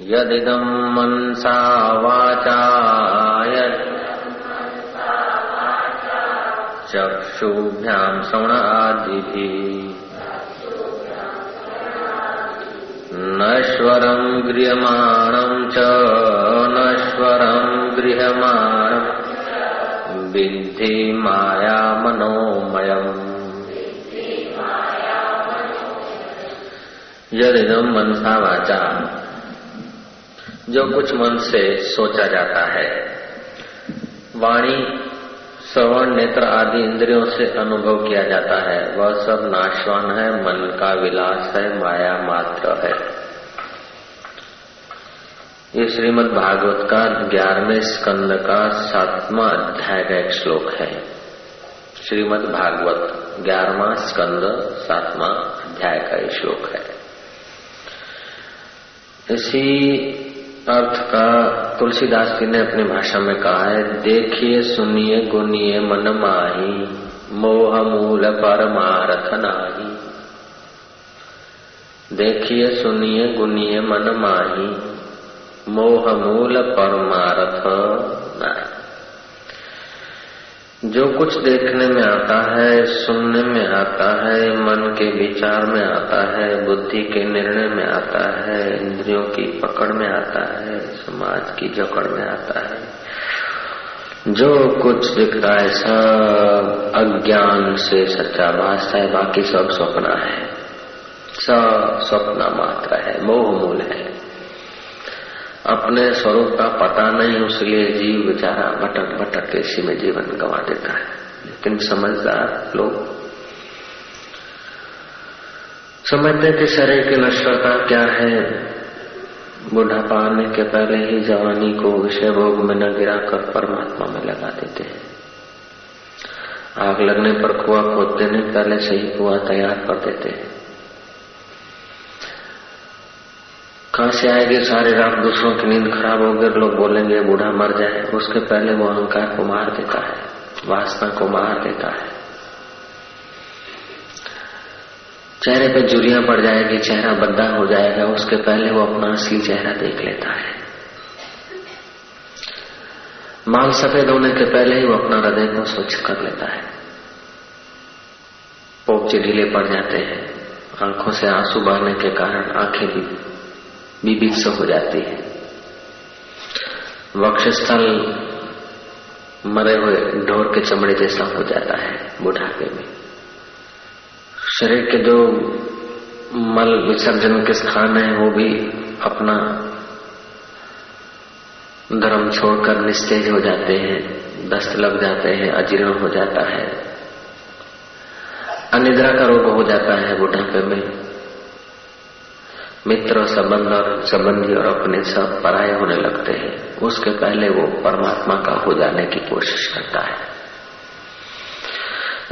यदिदम् मनसा वाचा चक्षुभ्याम् श्रवणादिभिः नश्वरम् गृह्यमाणम् च नश्वरम् गृह्यमाणम् विद्धि माया मनोमयम् यदिदम मनसा वाचा जो कुछ मन से सोचा जाता है। वाणी, श्रवण, नेत्र आदि इंद्रियों से अनुभव किया जाता है। वह सब नाशवान है, मन का विलास है, माया मात्र है। ये श्रीमद् भागवत का ग्यारहवें स्कंद का सातवां अध्याय का एक श्लोक है। श्रीमद् भागवत ग्यारहवा स्कंद, सातवां अध्याय का श्लोक है। इसी अर्थ का तुलसीदास जी ने अपनी भाषा में कहा है, देखिए, सुनिए, गुनिए, मन माही, मोह मूल परमारथ नाही। देखिए, सुनिए, गुनिए, मन माही, मोह मूल परमारथ जो कुछ देखने में आता है, सुनने में आता है, मन के विचार में आता है, बुद्धि के निर्णय में आता है, इंद्रियों की पकड़ में आता है, समाज की जकड़ में आता है। जो कुछ दिखता है, सब अज्ञान से सच्चा भाषा है, बाकी सब स्वप्न है। सब सपना मात्र है, मोह मूल है। अपने स्वरूप का पता नहीं, उसलिए जीव बेचारा भटक भटक के इसी में जीवन गंवा देता है। लेकिन समझदार लोग समझते कि शरीर की नश्वरता क्या है। बुढ़ापा आने के पहले ही जवानी को विषय भोग में न गिराकर परमात्मा में लगा देते हैं। आग लगने पर कुआ खोद देने पहले से ही कुआ तैयार कर देते हैं। कहा से आएगी सारी रात दूसरों की नींद खराब हो गई, लोग बोलेंगे, बूढ़ा मर जाए। उसके पहले वो अहंकार को मार देता है, वासना को मार देता है। चेहरे पे जुरियाँ पड़ जाएगी, चेहरा बद्दा हो जाएगा, उसके पहले वो अपना असली चेहरा देख लेता है। माल सफ़ेद होने के पहले ही वो अपना हृदय को स्वच्छ कर लेता है। पोपचे ढीले पड़ जाते हैं, आँखों से आँसू बहने के कारण आँखें भी बीभत्स हो जाती है। वक्षस्थल मरे हुए ढोर के चमड़े जैसा हो जाता है बुढ़ापे में। शरीर के जो मल विसर्जन के स्थान है, वो भी अपना धर्म छोड़कर निस्तेज हो जाते हैं, दस्त लग जाते हैं, अजीर्ण हो जाता है। अनिद्रा का रोग हो जाता है बुढ़ापे में। मित्र संबंध और संबंधी और अपने सब पराये होने लगते हैं। उसके पहले वो परमात्मा का हो जाने की कोशिश करता है।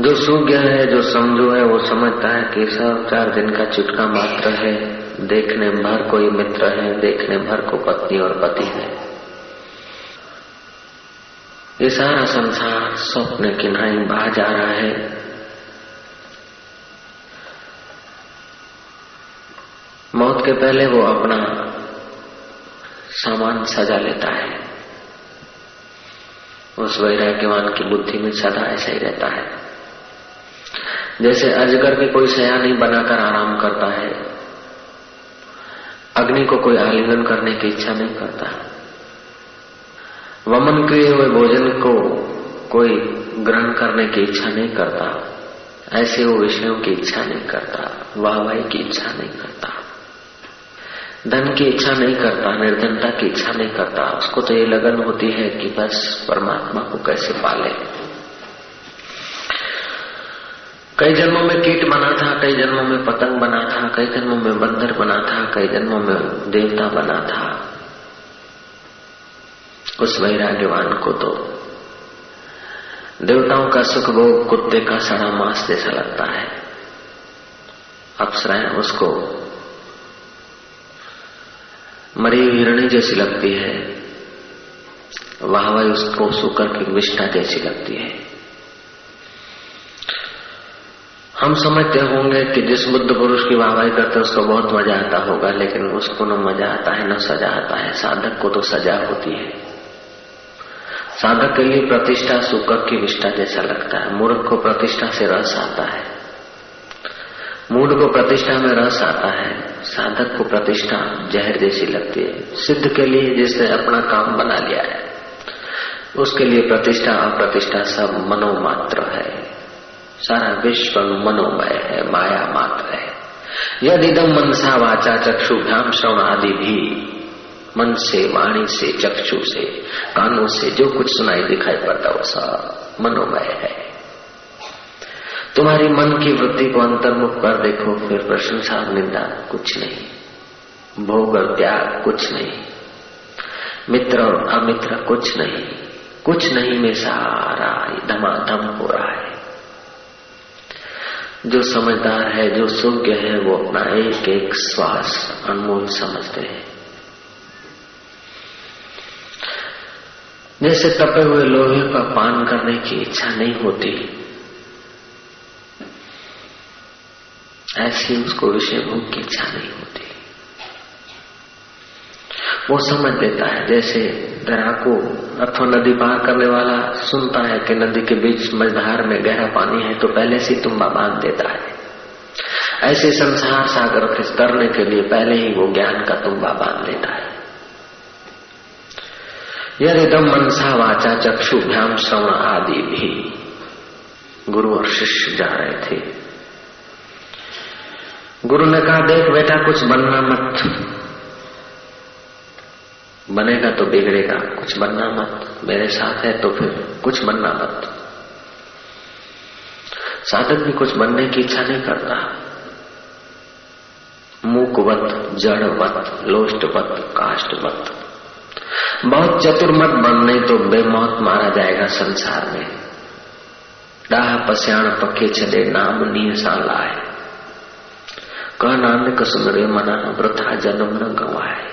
जो सूग्य है, जो समझो है, वो समझता है कि सब चार दिन का चुटका मात्र है। देखने भर कोई मित्र है, देखने भर को पत्नी और पति है। ये सारा संसार स्वप्न की नाई बहा जा रहा है। मौत के पहले वो अपना सामान सजा लेता है। उस वैराग्यवान की बुद्धि में सदा ऐसा ही रहता है। जैसे अजगर के कोई सयानी बनाकर आराम करता है, अग्नि को कोई आलिंगन करने की इच्छा नहीं करता। वमन किए हुए भोजन को कोई ग्रहण करने की इच्छा नहीं करता। ऐसे वो विषयों की इच्छा नहीं करता, वाहवाही की इच्छा नहीं करता। धन की इच्छा नहीं करता, निर्धनता की इच्छा नहीं करता। उसको तो ये लगन होती है कि बस परमात्मा को कैसे पाले। कई जन्मों में कीट बना था, कई जन्मों में पतंग बना था, कई जन्मों में बंदर बना था, कई जन्मों में देवता बना था। उस वैराग्यवान को तो देवताओं का सुख भोग, कुत्ते का सड़ा मांस जैसा लगता है। अप्सराएँ उसको मरी हिरणी जैसी लगती है। वाह वाह उसको सुकर की विष्ठा जैसी लगती है। हम समझते होंगे कि जिस बुद्ध पुरुष की वाहवाही करते हैं, उसको बहुत मज़ा आता होगा, लेकिन उसको न मज़ा आता है, न सजा आता है। साधक को तो सजा होती है। साधक के लिए प्रतिष्ठा सुकर की विष्ठा जैसा लगता है। मूर्ख को प्रतिष्ठा से रस आता है। मूड को प्रतिष्ठा में रस आता है। साधक को प्रतिष्ठा जहर जैसी लगती है। सिद्ध के लिए जिसने अपना काम बना लिया है। उसके लिए प्रतिष्ठा, अप्रतिष्ठा सब मनोमात्र है। सारा विश्व मनोमय है, माया मात्र है। यदि दम मनसा वाचा चक्षुभ्याम श्रवण आदि भी। मन से, वाणी से, चक्षु से, कानों से जो कुछ सुनाई दिखाई पड़ता वो सब मनोमय है। तुम्हारी मन की वृत्ति को अंतर्मुख कर देखो, फिर प्रशंसा और निंदा, कुछ नहीं। भोग और त्याग, कुछ नहीं। मित्र और अमित्र, कुछ नहीं। कुछ नहीं में सारा धमाधम हो रहा है। जो समझदार है, जो सुज्ञ है, वो अपना एक एक श्वास अनमोल समझते हैं। जैसे तपे हुए लोहे का पान करने की इच्छा नहीं होती ऐसी उसको विषय भोग की इच्छा नहीं होती। वो समझ लेता है, जैसे दरा को अथवा नदी पार करने वाला सुनता है कि नदी के बीच मझधार में गहरा पानी है तो पहले से तुम्बा बाँध देता है। ऐसे संसार सागर के तरने के लिए पहले ही वो ज्ञान का तुम्बा बाँध लेता है। यदि दम मनसा वाचा चक्षु भ्याम श्रवण आदि भी गुरु और शिष्य जा रहे थे। गुरु ने कहा, देख बेटा, कुछ बनना मत। बनेगा तो बिगड़ेगा, कुछ बनना मत। मेरे साथ है तो फिर कुछ बनना मत। साधक भी कुछ बनने की इच्छा नहीं करता। मूकवत, जड़वत, लोष्टवत, काष्टवत। बहुत चतुर मत बनने तो बेमौत मारा जाएगा संसार में। डाह पस्याण, पक्के चले नाम नीर सा लाए। कह नानक सुंदरे मना वृथा जन्म न गवाए।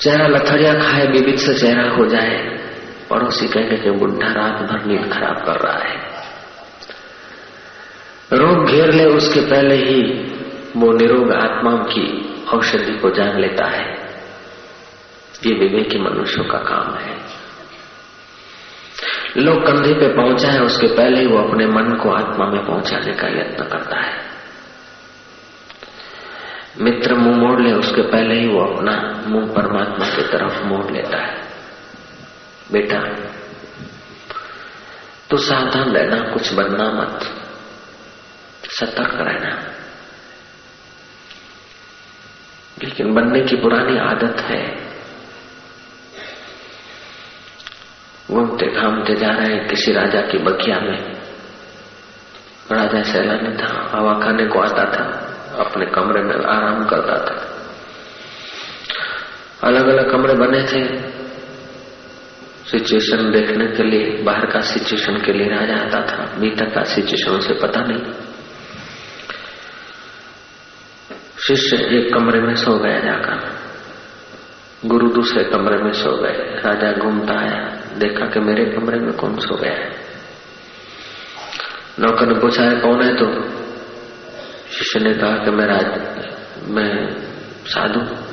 चेहरा लथड़िया खाए बीबित से चेहरा हो जाए, पड़ोसी कहने के बुढ़ा रात भर नींद खराब कर रहा है। रोग घेर ले उसके पहले ही, वो निरोग आत्माओं की औषधि को जान लेता है। ये विवेकी मनुष्यों का काम है। लोग कंधे पे पहुँचा है, उसके पहले ही वो अपने मन को आत्मा में पहुँचाने का यत्न करता है। मित्र मुँह मोड़ ले, उसके पहले ही वो अपना मुँह परमात्मा की तरफ़ मोड़ लेता है। बेटा तो सावधान रहना, कुछ बनना मत। सतर्क रहना। लेकिन बनने की पुरानी आदत है। घूमते घामते जा रहे हैं किसी राजा की बखिया में। राजा सैलानी था, हवा खाने को आता था, अपने कमरे में आराम करता था। अलग अलग कमरे बने थे। सिचुएशन देखने के लिए, बाहर का सिचुएशन के लिए राजा आता था भीतर का सिचुएशन उसे पता नहीं। शिष्य एक कमरे में सो गया जाकर। गुरु दूसरे कमरे में सो गए। राजा घूमता आया। देखा कि मेरे कमरे में कौन सो गया है। नौकर ने पूछा है कौन है तो? शिष्य ने कहा कि मैं राज, मैं साधु।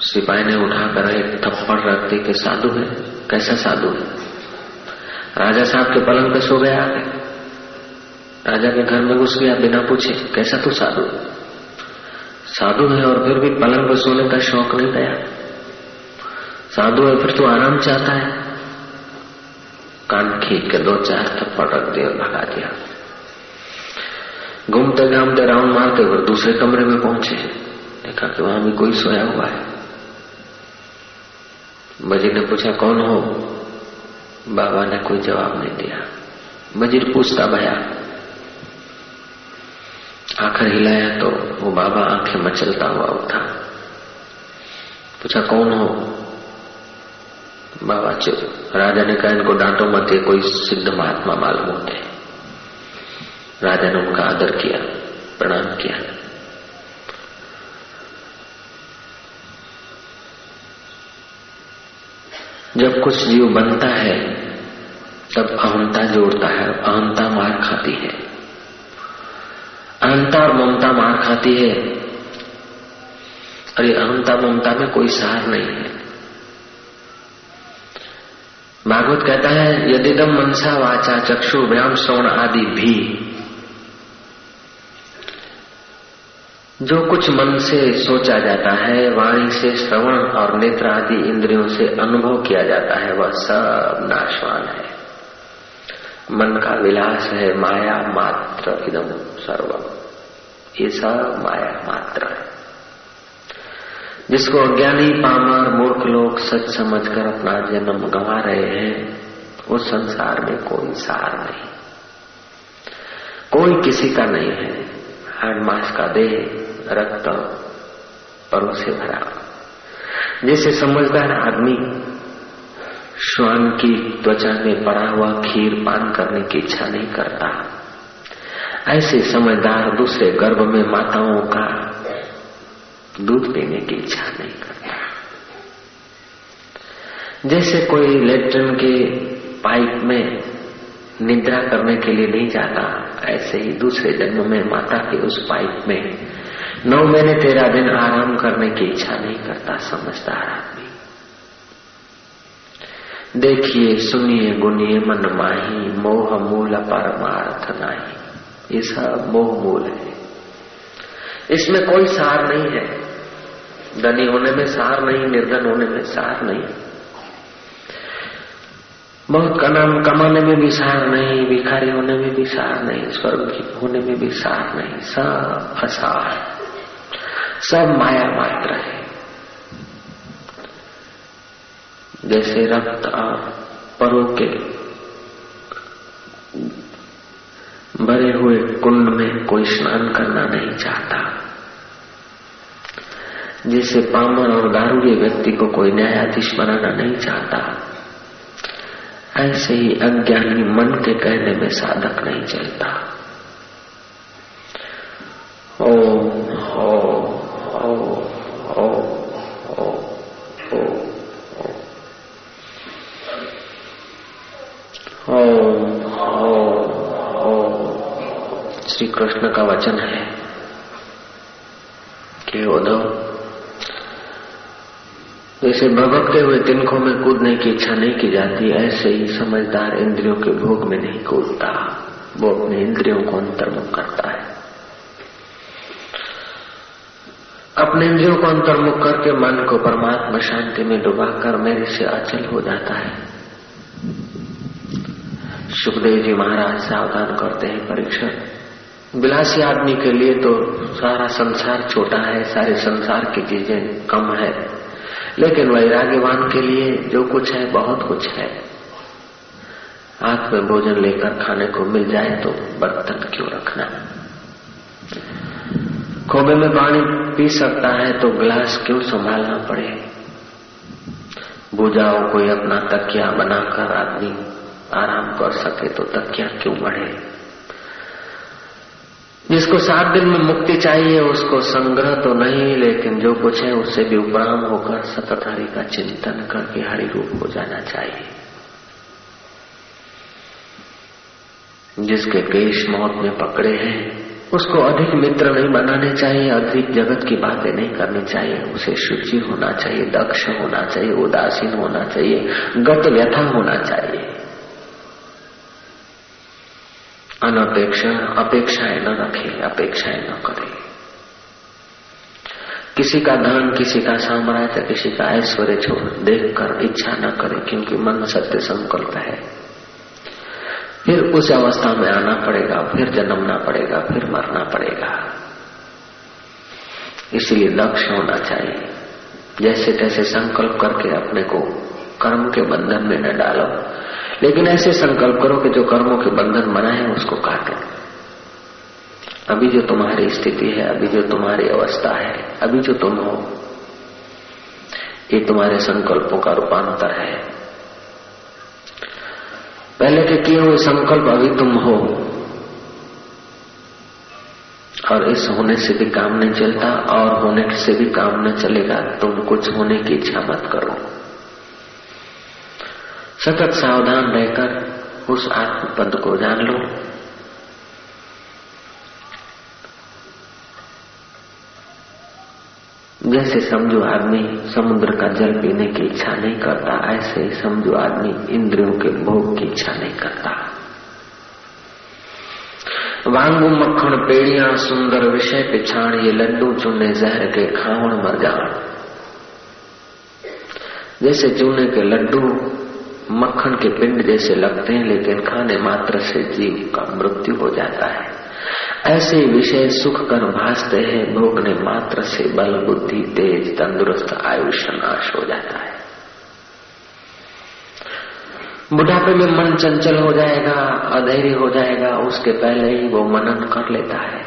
सिपाही ने उठाकर एक थप्पड़ रख दी कि साधु है, कैसा साधु है? राजा साहब के पलंग पे सो गया आगे। राजा के घर में घुस गया, बिना पूछे, कैसा तू साधु? साधु है और फिर भी पलंग पे सोने का शौक नहीं गया। साधु है, फिर तो आराम चाहता है? कान खींच के दो चार थप्पड़ रख दिया, भगा दिया। घूमते घामते राउंड मारते हुए दूसरे कमरे में पहुँचे। देखा कि वहाँ भी कोई सोया हुआ है। मजीर ने पूछा, कौन हो? बाबा ने कोई जवाब नहीं दिया। मजीर पूछता, भया। आखिर हिलाया तो वो बाबा आँखें मचलता हुआ उठा। पूछा, कौन हो? बाबा राजा ने कहा, इनको डांटो मत, ये कोई सिद्ध महात्मा मालूम होते राजा ने उनका आदर किया, प्रणाम किया। जब कुछ जीव बनता है, तब अहंता जोड़ता है अहंता मार खाती है। अहंता और ममता मार खाती है अरे अहंता ममता में कोई सार नहीं है। भागवत कहता है यदिदम मनसा वाचा चक्षु व्याम श्रवण आदि भी। जो कुछ मन से सोचा जाता है, वाणी से श्रवण और नेत्र आदि इंद्रियों से अनुभव किया जाता है, वह सब नाशवान है। मन का विलास है, माया मात्र इदम सर्वम। ये सब माया मात्र है। जिसको अज्ञानी पामर मूर्ख लोग सच समझकर अपना जन्म गंवा रहे हैं, उस संसार में कोई सार नहीं। कोई किसी का नहीं है। हर मास का देह, रक्त परों से भरा। जैसे समझदार आदमी श्वान की त्वचा में पड़ा हुआ खीर पान करने की इच्छा नहीं करता। ऐसे समझदार दूसरे गर्भ में माताओं का दूध पीने की इच्छा नहीं करता। जैसे कोई लेट्रिन के पाइप में निद्रा करने के लिए नहीं जाता, ऐसे ही दूसरे जन्म में माता के उस पाइप में नौ महीने, तेरह दिन आराम करने की इच्छा नहीं करता, समझदार आदमी। देखिए, सुनिए, गुनिए, मन माही, मोह मूल, परमार्थ नाही। ये सब मोह मूल है। इसमें कोई सार नहीं है। धनी होने में सार नहीं, निर्धन होने में सार नहीं। बहुत कनाम कमाने में भी सार नहीं, भिखारी होने में भी सार नहीं स्वर्ग होने में भी सार नहीं, सब असार सब माया मात्र है। जैसे रक्त और परों के भरे हुए कुंड में कोई स्नान करना नहीं चाहता। जैसे पामर और दारूगे व्यक्ति को कोई न्यायाधीश बनाना नहीं चाहता। ऐसे ही अज्ञानी मन के कहने में साधक नहीं चलता। ओ हो श्री कृष्ण का वचन है कि उदो जैसे भभकते हुए तिनकों में कूदने की इच्छा नहीं की जाती, ऐसे ही समझदार इंद्रियों के भोग में नहीं कूदता। वो अपने इंद्रियों को अंतर्मुख करता है। अपने इंद्रियों को अंतर्मुख करके मन को परमात्मा शांति में डुबाकर मेरे से अचल हो जाता है। सुखदेव जी महाराज सावधान करते हैं परीक्षण। विलासी आदमी के लिए तो सारा संसार छोटा है, सारे संसार की चीज़ें कम है। लेकिन वैराग्यवान के लिए जो कुछ है, बहुत कुछ है। हाथ में भोजन लेकर खाने को मिल जाए तो बर्तन क्यों रखना? खोबे में पानी पी सकता है तो ग्लास क्यों संभालना पड़े? बुझाओ कोई अपना तकिया बनाकर आदमी आराम कर सके तो तकिया क्यों बढ़े? जिसको सात दिन में मुक्ति चाहिए, उसको संग्रह तो नहीं, लेकिन जो कुछ है, उससे भी उपराम होकर सतत हरि का चिंतन करके हरि रूप हो जाना चाहिए। जिसके केश मौत में पकड़े हैं, उसको अधिक मित्र नहीं बनाने चाहिए, अधिक जगत की बातें नहीं करनी चाहिए, उसे शुचि होना चाहिए, दक्ष होना चाहिए, उदासीन होना चाहिए, गत व्यथा होना चाहिए। अनपेक्षा, अपेक्षाएँ न रखे, अपेक्षाएँ न करे। किसी का धन किसी का साम्राज्य, किसी का ऐश्वर्य छोड़ देखकर इच्छा न करे, क्योंकि मन सत्य संकल्प है। फिर उस अवस्था में आना पड़ेगा, फिर जन्मना पड़ेगा, फिर मरना पड़ेगा। इसलिए लक्ष्य होना चाहिए। जैसे तैसे संकल्प करके अपने को कर्म के बंधन में न डालो। लेकिन ऐसे संकल्प करो कि जो कर्मों के बंधन बना है, उसको काटो। अभी जो तुम्हारी स्थिति है, अभी जो तुम्हारी अवस्था है, अभी जो तुम हो, ये तुम्हारे संकल्पों का रूपांतर है। पहले के किए हुए संकल्प अभी तुम हो, और इस होने से भी काम नहीं चलता, और होने से भी काम न चलेगा, तुम कुछ होने की इच्छा मत करो। सतत सावधान रहकर उस आत्म पद को जान लो। जैसे समझो आदमी समुद्र का जल पीने की इच्छा नहीं करता, ऐसे ही समझो आदमी इंद्रियों के भोग की इच्छा नहीं करता। वांगू मक्खन पेड़िया, सुंदर विषय पिछाड़ ये लड्डू चूने जहर के खावण मर जान जैसे चूने के लड्डू मक्खन के पिंड जैसे लगते हैं, लेकिन खाने मात्र से जीव का मृत्यु हो जाता है। ऐसे विषय सुख कर भासते हैं, भोगने मात्र से बल, बुद्धि, तेज, तंदुरुस्त आयुष्य नाश हो जाता है। बुढ़ापे में मन चंचल हो जाएगा, अधैर्य हो जाएगा, उसके पहले ही वो मनन कर लेता है।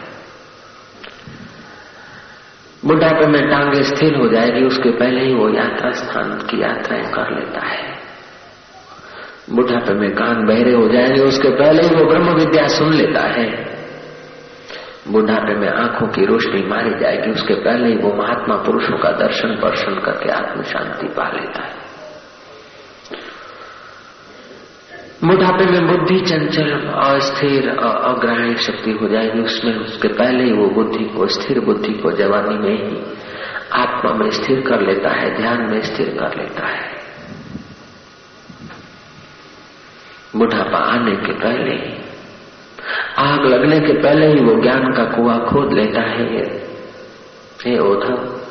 बुढ़ापे में टांगे स्थिर हो जाएगी, उसके पहले ही वो यात्रा स्थान की यात्राएँ कर लेता है। बुढ़ापे में कान बहरे हो जाएँगे, उसके पहले ही वो ब्रह्म विद्या सुन लेता है। बुढ़ापे में आँखों की रोशनी मारी जाएगी, उसके पहले ही वो महात्मा पुरुषों का दर्शन पर्शन करके आत्म शांति पा लेता है। बुढ़ापे में बुद्धि चंचल अस्थिर अग्रहणी शक्ति हो जाएगी, उसमें उसके पहले ही वो बुद्धि को, स्थिर बुद्धि को जवानी में ही आत्मा में स्थिर कर लेता है, ध्यान में स्थिर कर लेता है। बुढ़ापा आने के पहले। ही आग लगने के पहले ही वो ज्ञान का कुआ खोद लेता है। हे उद्धव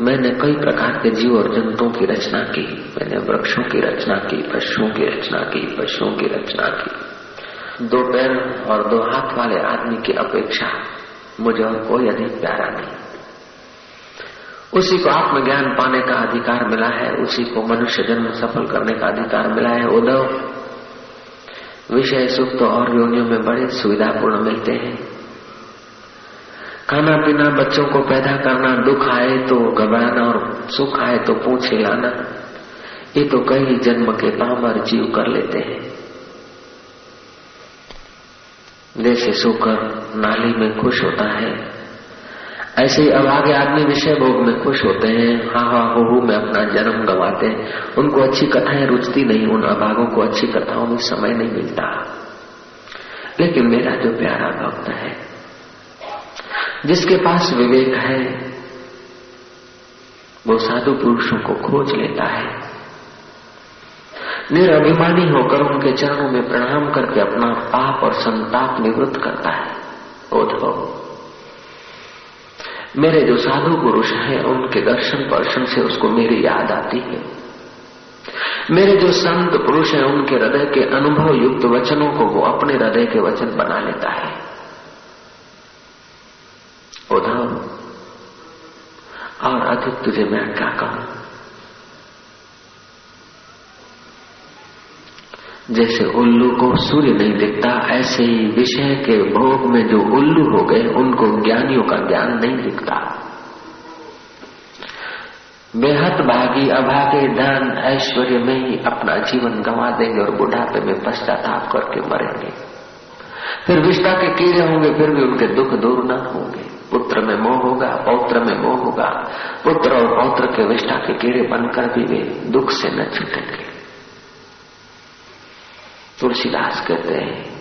मैंने कई प्रकार के जीव और जंतुओं की रचना की। मैंने वृक्षों की रचना की, पशुओं की रचना की, पशुओं की रचना की। दो पैर और दो हाथ वाले आदमी की अपेक्षा मुझे और कोई अधिक प्यारा नहीं। उसी को आत्मज्ञान पाने का अधिकार मिला है, उसी को मनुष्य जन्म सफल करने का अधिकार मिला है। उद्धव विषय सुख तो और योनियों में बड़े सुविधापूर्ण मिलते हैं। खाना पीना, बच्चों को पैदा करना, दुख आए तो घबराना और सुख आए तो पूछ हिलाना, ये तो कई जन्म के पामर जीव कर लेते हैं। जैसे सोकर नाली में खुश होता है। ऐसे ही अभागे आदमी विषय भोग में खुश होते हैं। हा हा, हो हो, में अपना जन्म गवाते हैं। उनको अच्छी कथाएँ रुचती नहीं, उन अभागों को अच्छी कथाओं में समय नहीं मिलता। लेकिन मेरा जो प्यारा भक्त है, जिसके पास विवेक है, वो साधु पुरुषों को खोज लेता है। निरअभिमानी होकर उनके चरणों में प्रणाम करके अपना पाप और संताप निवृत्त करता है। उद्धव। मेरे जो साधु पुरुष हैं, उनके दर्शन पर्शन से उसको मेरी याद आती है। मेरे जो संत पुरुष हैं, उनके हृदय के अनुभव युक्त वचनों को वो अपने हृदय के वचन बना लेता है। उदाहरण और अधिक तुझे मैं क्या कहूँ? जैसे उल्लू को सूर्य नहीं दिखता, ऐसे ही विषय के भोग में जो उल्लू हो गए, उनको ज्ञानियों का ज्ञान नहीं दिखता। बेहद भागी अभागे धन ऐश्वर्य में ही अपना जीवन गंवा देंगे और बुढ़ापे में पश्चाताप करके मरेंगे। फिर विष्टा के कीड़े होंगे, फिर भी उनके दुख दूर न होंगे। पुत्र में मोह होगा, पौत्र में मोह होगा। पुत्र और पौत्र के विष्टा के कीड़े बनकर भी वे दुख से न छूटेंगे। तुलसीदास कहते हैं,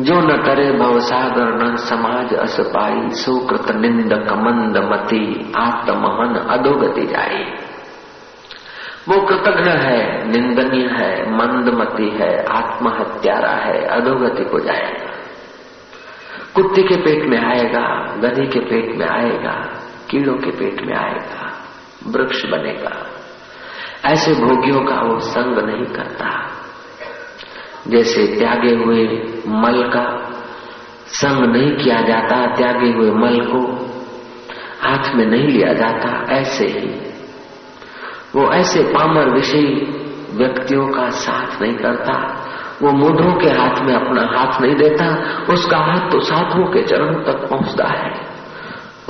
जो न करे भवसागर न समाज अस पाई, सुकृत निंद कमंद मती, आत्महन अधोगति जाई। वो कृतज्ञ है, निंदनीय है मंदमती है, आत्महत्यारा है, अधोगति को जाएगा। कुत्ते के पेट में आएगा, गधी के पेट में आएगा, कीड़ों के पेट में आएगा, वृक्ष बनेगा। ऐसे भोगियों का वो संग नहीं करता। जैसे त्यागे हुए मल का संग नहीं किया जाता, त्यागे हुए मल को हाथ में नहीं लिया जाता, ऐसे ही। वो ऐसे पामर विषयी व्यक्तियों का साथ नहीं करता, वो मूढ़ों के हाथ में अपना हाथ नहीं देता, उसका हाथ तो साधुओं के चरणों तक पहुँचता है।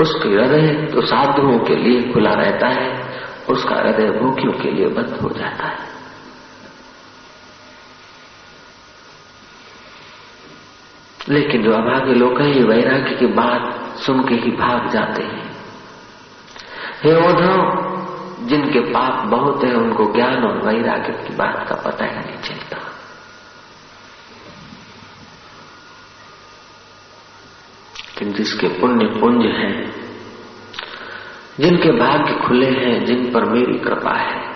उसके हृदय तो साधुओं के लिए खुला रहता है, उसका हृदय भूखियों के लिए बंद हो जाता है। लेकिन जो अभागे लोग हैं, ये वैराग्य की बात सुन के ही भाग जाते हैं। हे उद्धव जिनके पाप बहुत है, उनको ज्ञान और वैराग्य की बात का पता ही नहीं चलता। जिसके पुण्य पुंज हैं, जिनके भाग्य खुले हैं, जिन पर मेरी कृपा है,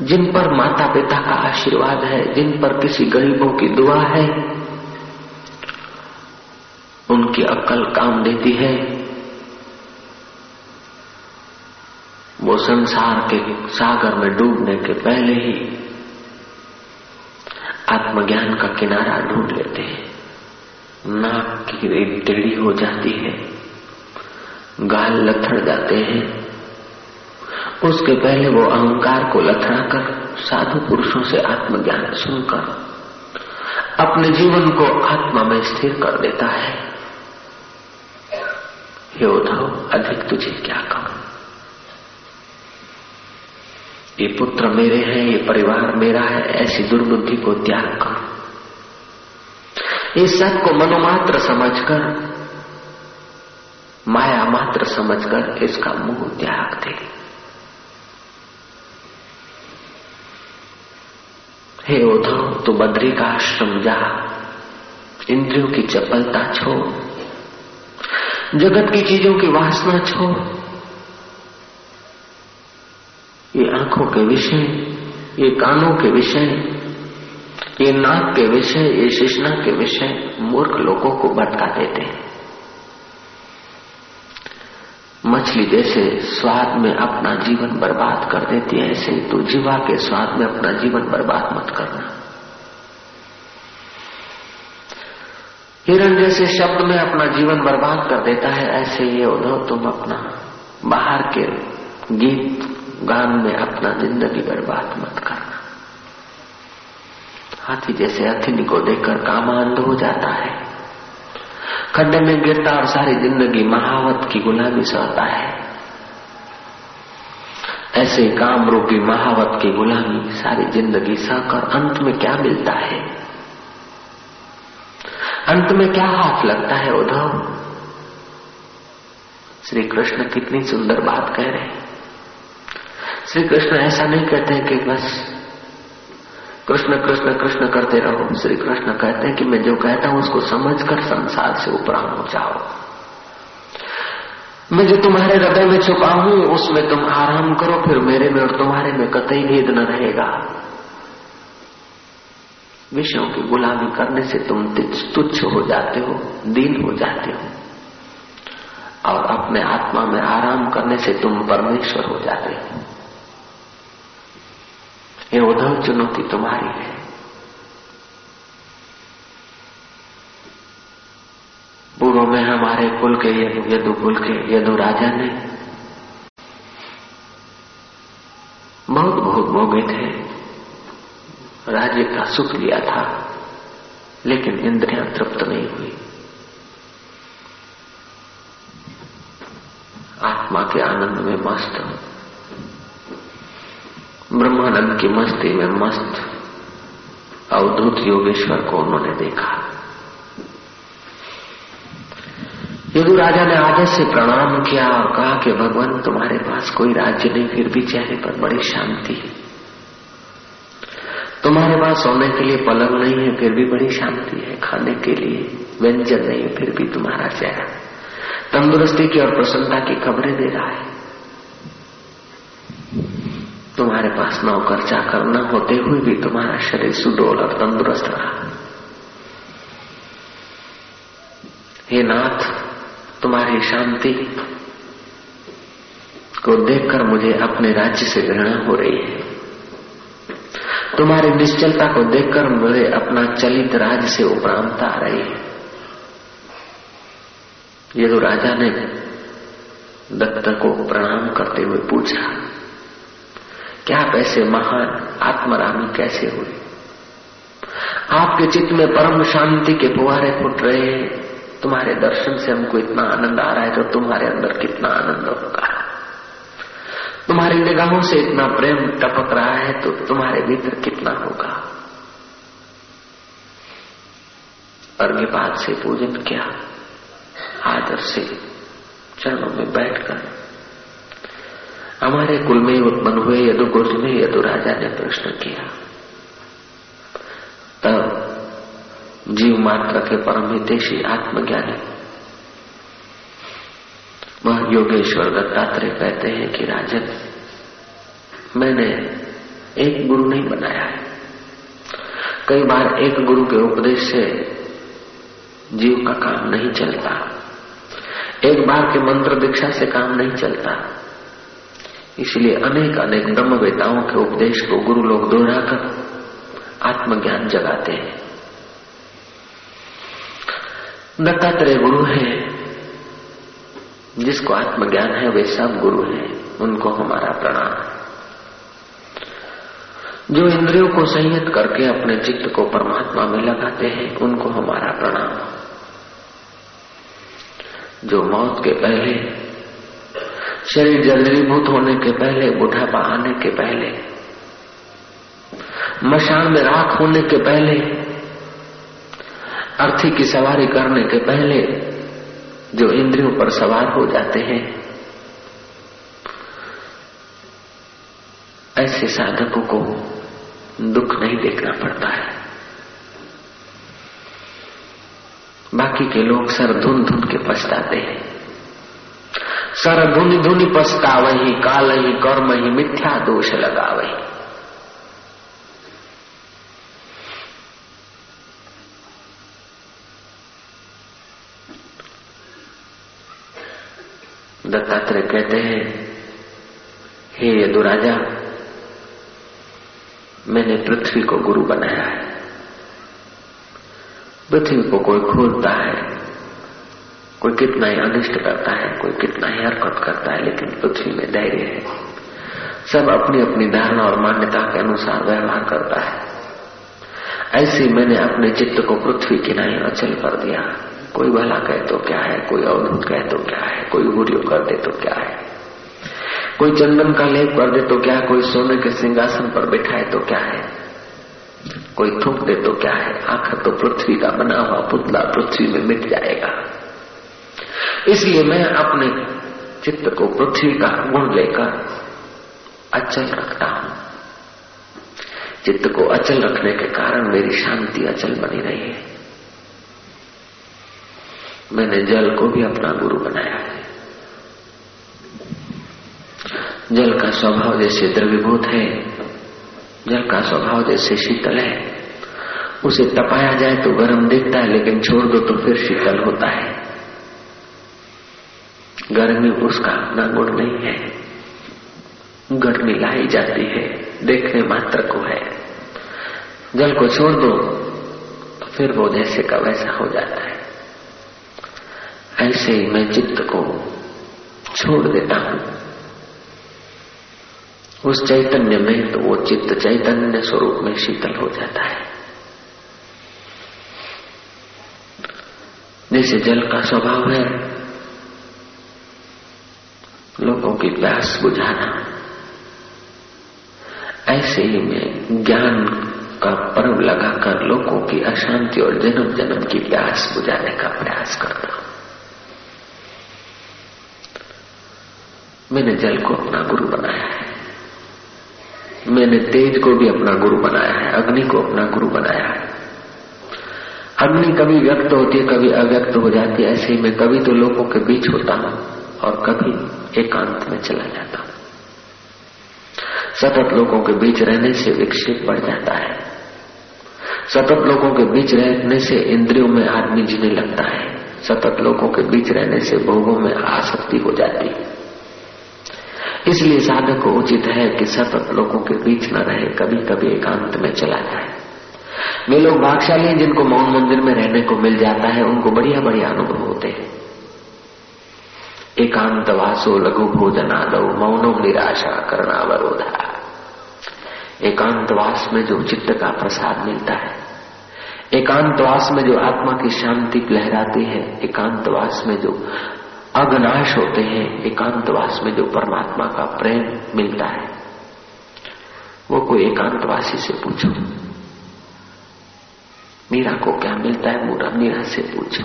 जिन पर माता पिता का आशीर्वाद है, जिन पर किसी गरीबों की दुआ है उनकी अक्ल काम देती है। वो संसार के सागर में डूबने के पहले ही आत्मज्ञान का किनारा ढूंढ लेते हैं। नाक की रेत टेढ़ी हो जाती है। गाल लथड़ जाते हैं। उसके पहले वो अहंकार को लथड़ा कर साधु पुरुषों से आत्मज्ञान सुनकर अपने जीवन को आत्मा में स्थिर कर देता है। हे उद्धव अधिक तुझे क्या कहूँ? ये पुत्र मेरे हैं, ये परिवार मेरा है, ऐसी दुर्बुद्धि को त्याग करो। इस सबको मनोमात्र समझकर, माया मात्र समझकर इसका मुँह त्याग दे। हे उद्धव तू बद्री का आश्रम जा, इंद्रियों की चपलता छोड़। जगत की चीज़ों की वासना छोड़। ये आँखों के विषय, ये कानों के विषय, ये नाक के विषय, ये शिशना के विषय मूर्ख लोगों को भटका देते हैं। मछली जैसे स्वाद में अपना जीवन बर्बाद कर देती है, ऐसे तो जीवा के स्वाद में अपना जीवन बर्बाद मत करना। हिरण जैसे शब्द में अपना जीवन बर्बाद कर देता है, ऐसे ये उद्धव तुम अपना बाहर के गीत गान में अपना ज़िंदगी बर्बाद मत करना। हाथी जैसे हथिनी को देखकर काम अंध हो जाता है। खड्डे में गिरता और सारी ज़िंदगी महावत की गुलामी सहता है। ऐसे काम रूपी महावत की गुलामी सारी ज़िंदगी सहकर अंत में क्या मिलता है? अंत में क्या हाथ लगता है उद्धव? श्री कृष्ण कितनी सुंदर बात कह रहे हैं। श्री कृष्ण ऐसा नहीं कहते हैं कि बस कृष्ण कृष्ण कृष्ण करते रहो। श्री कृष्ण कहते हैं कि मैं जो कहता हूँ उसको समझकर संसार से उपराम हो जाओ। मैं जो तुम्हारे हृदय में छुपा हूँ, उसमें तुम आराम करो, फिर मेरे में और तुम्हारे में कतई भेद न रहेगा। विषयों की गुलामी करने से तुम तुच्छ हो जाते हो, दीन हो जाते हो। और अपने आत्मा में आराम करने से तुम परमेश्वर हो जाते हो। ये उद्धव चुनौती तुम्हारी है। पूर्व में हमारे कुल के यदु यदु कुल के यदु राजा ने बहुत बहुत भोगे थे। राज्य का सुख लिया था, लेकिन इंद्रियाँ तृप्त नहीं हुई। आत्मा के आनंद में मस्त ब्रह्मानंद की मस्ती में मस्त, अवधूत योगेश्वर को उन्होंने देखा। यदु राजा ने आदर से प्रणाम किया और कहा कि भगवान, तुम्हारे पास कोई राज्य नहीं, फिर भी चेहरे पर बड़ी शांति है। तुम्हारे पास सोने के लिए पलंग नहीं है, फिर भी बड़ी शांति है खाने के लिए। व्यंजन नहीं है, फिर भी तुम्हारा चेहरा। तंदुरुस्ती की और प्रसन्नता की खबरें दे रहा है। तुम्हारे पास नौकर चाकर न होते हुए भी तुम्हारा शरीर सुडोल और तंदुरुस्त रहा। हे नाथ, तुम्हारी शांति को देखकर मुझे अपने राज्य से घृणा हो रही है। तुम्हारी निश्चलता को देखकर मुझे अपना चलित राज से उपरांता आ रही। है ये तो राजा ने दत्त को प्रणाम करते हुए पूछा, क्या आप ऐसे महान आत्मरामी कैसे हुए? आपके चित्त में परम शांति के फुहारे फुट रहे तुम्हारे दर्शन से हमको इतना आनंद आ रहा है तो तुम्हारे अंदर कितना आनंद होगा तुम्हारी निगाहों से इतना प्रेम टपक रहा है तो तुम्हारे भीतर कितना होगा? अर्घ्यपात से पूजन किया, आदर से चरणों में बैठकर। हमारे कुल में उत्पन्न हुए यदु कुल में यदु राजा ने प्रश्न किया, तब जीव मात्र के परम हितेशी आत्मज्ञानी वह योगेश्वर दत्तात्रेय कहते हैं कि, राजन, मैंने एक गुरु नहीं बनाया है। कई बार एक गुरु के उपदेश से जीव का काम नहीं चलता। एक बार के मंत्र दीक्षा से काम नहीं चलता। इसलिए अनेक अनेक ब्रह्म वेताओं के उपदेश को गुरु लोग दोहराकर आत्मज्ञान जगाते हैं। दत्तात्रेय गुरु है। जिसको आत्मज्ञान है, वे सब गुरु हैं। उनको हमारा प्रणाम। जो इंद्रियों को संयत करके अपने चित्त को परमात्मा में लगाते हैं, उनको हमारा प्रणाम। जो मौत के पहले, शरीर जलरीभूत होने के पहले बुढ़ापा आने के पहले मशान में राख होने के पहले, अर्थी की सवारी करने के पहले जो इंद्रियों पर सवार हो जाते हैं। ऐसे साधकों को दुख नहीं देखना पड़ता है। बाकी के लोग सर धुन धुन के पछताते हैं। सर धुनि धुनि पछतावही काल ही कर्म ही मिथ्या दोष लगावही। दत्तात्रेय कहते हैं, हे यदुराजा, मैंने पृथ्वी को गुरु बनाया है। पृथ्वी को कोई खोलता है, कोई कितना ही अनिष्ट करता है, कोई कितना ही हरकत करता है, लेकिन पृथ्वी में धैर्य है। सब अपनी अपनी धारणा और मान्यता के अनुसार व्यवहार करता है। ऐसे मैंने अपने चित्त को पृथ्वी के नहीं अचल कर दिया। कोई भला कहे तो क्या है, कोई अवधूत कहे तो क्या है, कोई गुरियो कर दे तो क्या है? कोई चंदन का लेप कर दे तो क्या है, कोई सोने के सिंहासन पर बैठाए तो क्या है? कोई थूक दे तो क्या है आखिर तो पृथ्वी का बना हुआ पुतला पृथ्वी में मिट जाएगा। इसलिए मैं अपने चित्त को पृथ्वी का गुण लेकर अचल रखता हूँ। चित्त को अचल रखने के कारण मेरी शांति अचल बनी रही है। मैंने जल को भी अपना गुरु बनाया है। जल का स्वभाव जैसे द्रव्यभूत है, जल का स्वभाव जैसे शीतल है। उसे तपाया जाए तो गर्म दिखता है, लेकिन छोड़ दो तो फिर शीतल होता है। गर्मी उसका अपना गुण नहीं है। गर्मी लाई जाती है, देखने मात्र को है। जल को छोड़ दो तो फिर वो जैसे का वैसा हो जाता है। ऐसे ही मैं चित्त को छोड़ देता हूँ। उस चैतन्य में तो वो चित्त चैतन्य स्वरूप में शीतल हो जाता है। जैसे जल का स्वभाव है, लोगों की प्यास बुझाना। ऐसे ही मैं ज्ञान का पर्व लगाकर लोगों की अशांति और जन्म जन्म की प्यास बुझाने का प्रयास करता हूँ। मैंने जल को अपना गुरु बनाया है। मैंने तेज को भी अपना गुरु बनाया है, अग्नि को अपना गुरु बनाया है। अग्नि कभी व्यक्त होती है, कभी अव्यक्त हो जाती है, ऐसे ही मैं कभी तो लोगों के बीच होता हूँ और कभी एकांत में चला जाता हूँ। सतत लोगों के बीच रहने से विक्षेप बढ़ जाता है। सतत लोगों के बीच रहने से इंद्रियों में आदमी जीने लगता है। सतत लोगों के बीच रहने से भोगों में आसक्ति हो जाती है। इसलिए साधक को उचित है कि सतत लोगों के बीच न रहे कभी कभी एकांत में चला जाए। वे लोग भागशाली हैं जिनको मौन मंदिर में रहने को मिल जाता है, उनको बढ़िया बढ़िया अनुभव होते हैं। एकांत वासो लघु भोजनादो मौनो निराशा करणावरोधा एकांतवास में जो चित्त का प्रसाद मिलता है एकांतवास में जो आत्मा की शांति लहराती है एकांतवास में जो अगनाश होते हैं, एकांतवास में जो परमात्मा का प्रेम मिलता है। वो कोई एकांतवासी से पूछो। मीरा को क्या मिलता है? मूरा, मीरा से पूछो।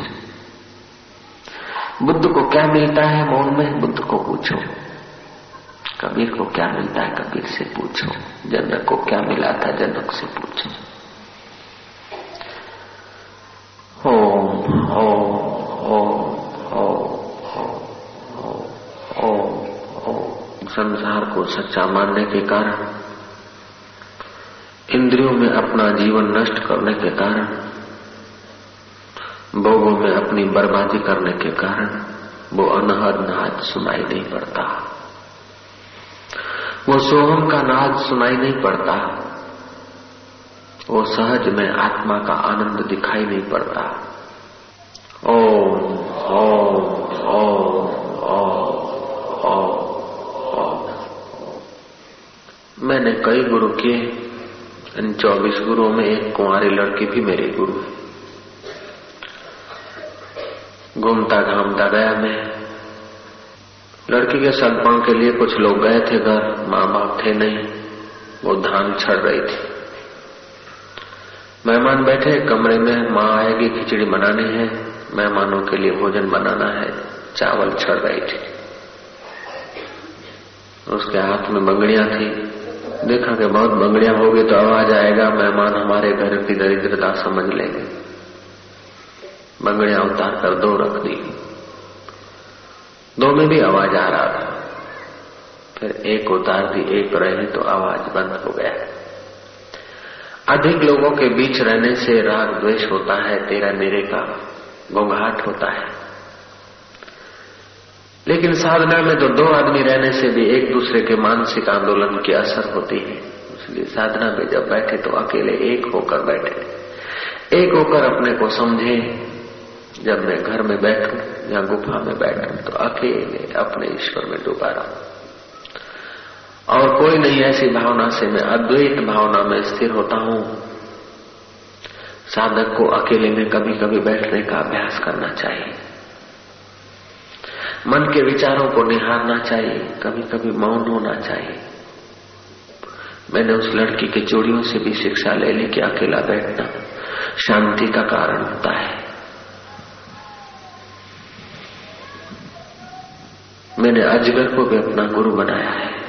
बुद्ध को क्या मिलता है मौन में? बुद्ध को पूछो। कबीर को क्या मिलता है? कबीर से पूछो। जनक को क्या मिला था? जनक से पूछो। संसार को सच्चा मानने के कारण, इंद्रियों में अपना जीवन नष्ट करने के कारण, भोगों में अपनी बर्बादी करने के कारण वो अनहद नाद सुनाई नहीं पड़ता। वो सोहम का नाद सुनाई नहीं पड़ता। वो सहज में आत्मा का आनंद दिखाई नहीं पड़ता। कई गुरु किए इन चौबीस गुरुओं में एक कुंवारी लड़की भी मेरे गुरु है। घूमता घामता गया मैं। लड़की के सदपण के लिए कुछ लोग गए थे घर माँ बाप थे नहीं, वो धान छड़ रही थी। मेहमान बैठे, कमरे में माँ आएगी, खिचड़ी बनानी है, मेहमानों के लिए भोजन बनाना है, चावल छड़ रही थी। उसके हाथ में बंगड़ियाँ थी देखा कि बहुत बंगड़ियाँ होगी तो आवाज़ आएगा, मेहमान हमारे घर की दरिद्रता समझ लेंगे। बंगड़ियाँ उतार कर दो रख दी। दो में भी आवाज़ आ रहा था। फिर एक उतार दी, एक रही तो आवाज़ बंद हो गया। अधिक लोगों के बीच रहने से राग द्वेष होता है, तेरा मेरे का गोंघाट होता है। लेकिन साधना में तो दो आदमी रहने से भी एक दूसरे के मानसिक आंदोलन की असर होती है। इसलिए साधना में जब बैठे तो अकेले एक होकर बैठे। एक होकर अपने को समझे, जब मैं घर में बैठू या गुफा में बैठू तो अकेले अपने ईश्वर में डूबा रहूँ। और कोई नहीं, ऐसी भावना से मैं अद्वैत भावना में स्थिर होता हूँ। साधक को अकेले में कभी कभी बैठने का अभ्यास करना चाहिए। मन के विचारों को निहारना चाहिए कभी कभी मौन होना चाहिए। मैंने उस लड़की की चोड़ियों से भी शिक्षा ले ली कि अकेला बैठना शांति का कारण होता है। मैंने अजगर को भी अपना गुरु बनाया है।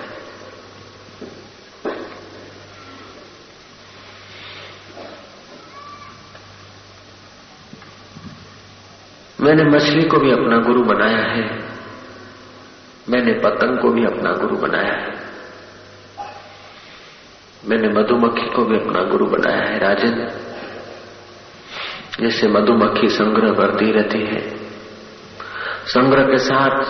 मैंने मछली को भी अपना गुरु बनाया है। मैंने पतंग को भी अपना गुरु बनाया है। मैंने मधुमक्खी को भी अपना गुरु बनाया है, राजन। जैसे मधुमक्खी संग्रह करती रहती है, संग्रह के साथ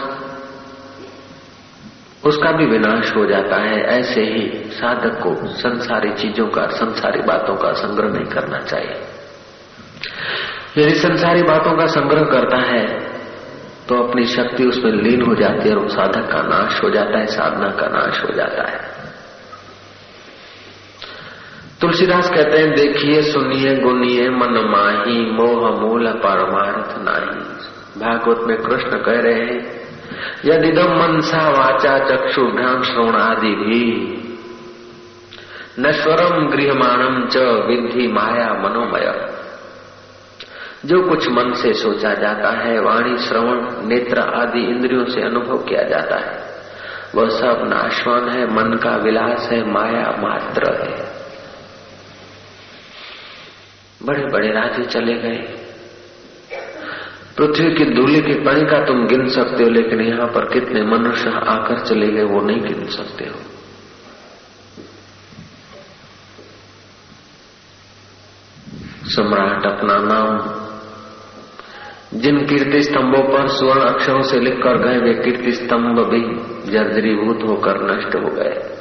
उसका भी विनाश हो जाता है। ऐसे ही साधक को संसारी चीज़ों का, संसारी बातों का संग्रह नहीं करना चाहिए। यदि संसारी बातों का संग्रह करता है तो अपनी शक्ति उसमें लीन हो जाती है और साधक का नाश हो जाता है, साधना का नाश हो जाता है। तुलसीदास कहते हैं, देखिए, सुनिए, गुनिए, मन माही, मोह मूल, परमार्थ नाही। भागवत में कृष्ण कह रहे हैं यदि दम मनसा वाचा चक्षुभ्याम श्रवणादि भी। नश्वरम गृहमाणम च विधि माया मनोमय जो कुछ मन से सोचा जाता है, वाणी, श्रवण, नेत्र आदि इंद्रियों से अनुभव किया जाता है। वह सब नाशवान है, मन का विलास है, माया मात्र है। बड़े बड़े राजे चले गए। पृथ्वी की धूलि की कणी का तुम गिन सकते हो, लेकिन यहाँ पर कितने मनुष्य आकर चले गए, वो नहीं गिन सकते हो। सम्राट अपना नाम जिन कीर्ति स्तंभों पर स्वर्ण अक्षरों से लिखकर गए, वे कीर्ति स्तंभ भी जर्जरीभूत होकर नष्ट हो गए।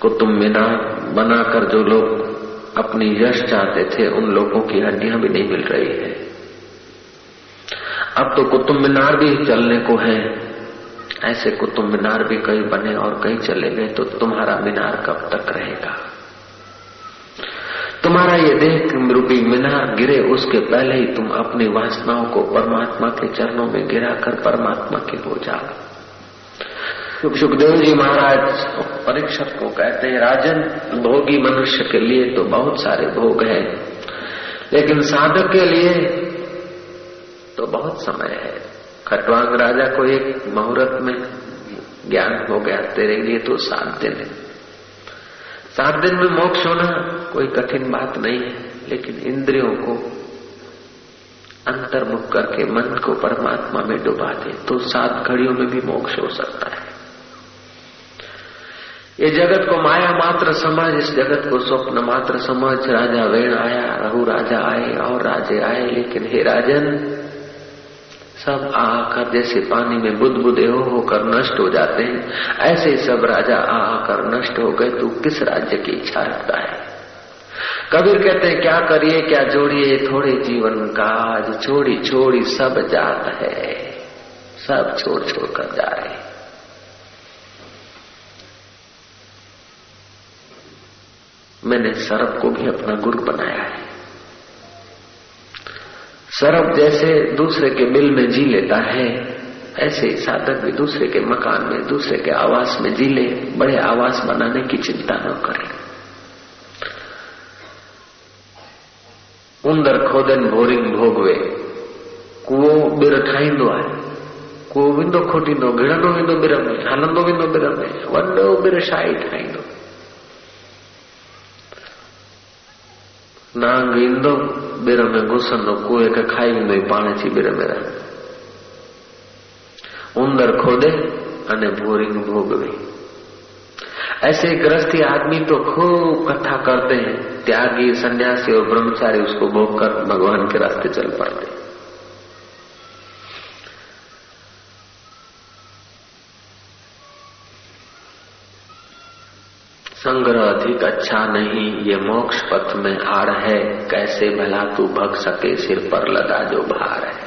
कुतुब मीनार बनाकर जो लोग अपनी यश चाहते थे, उन लोगों की हड्डियाँ भी नहीं मिल रही है। अब तो कुतुब मीनार भी चलने को है। ऐसे कुतुब मीनार भी कई बने और कई चले गए तो तुम्हारा मीनार कब तक रहेगा? तुम्हारा ये देह रूपी मीनार गिरे उसके पहले ही तुम अपनी वासनाओं को परमात्मा के चरणों में गिरा कर परमात्मा के हो जाओ सुखदेव जी महाराज, परीक्षक को कहते हैं, राजन, भोगी मनुष्य के लिए तो बहुत सारे भोग हैं, लेकिन साधक के लिए तो बहुत समय है। खटवांग राजा को एक मुहूर्त में ज्ञान हो गया, तेरे लिए तो सात दिन है। सात दिन में मोक्ष होना कोई कठिन बात नहीं है, लेकिन इंद्रियों को अंतर्मुख करके मन को परमात्मा में डुबा दे तो सात घड़ियों में भी मोक्ष हो सकता है। ये जगत को माया मात्र समझ, इस जगत को स्वप्न मात्र समझ। राजा वेण आया, रहु राजा आए, और राजे आए, लेकिन हे राजन सब आकर जैसे पानी में बुद्ध बुदे हो होकर नष्ट हो जाते हैं। ऐसे सब राजा आकर नष्ट हो गए। तू किस राज्य की इच्छा रखता है? कबीर कहते हैं, क्या करिए, क्या जोड़िए? थोड़े जीवन काज, छोड़ी छोड़ी सब जात है। सब छोड़ छोड़ कर जा रहे मैंने सरब को भी अपना गुरु बनाया है। सरब जैसे दूसरे के बिल में जी लेता है, ऐसे साधक भी दूसरे के मकान में, दूसरे के आवास में जी ले, बड़े आवास बनाने की चिंता न करे। उंदर खोदन बोरिंग भोगवे, कुओ बिर ठाहींदो आहे। कुओ वेंदो खोटींदो गिड़ंदो वेंदो बिर में हलंदो वेंदो बिर में वॾो बिर शाही ठाहींदो नांग ईंदो पाण अची बिर में रहंदो उंदर खोदे अने बोरिंग भोगवे ऐसे ग्रस्ती आदमी तो खूब कथा करते हैं त्यागी सन्यासी और ब्रह्मचारी उसको भोग कर भगवान के रास्ते चल पड़ते संग्रह अधिक अच्छा नहीं, ये मोक्ष पथ में आड़ है। कैसे भला तू भग सके सिर पर लगा जो भार है?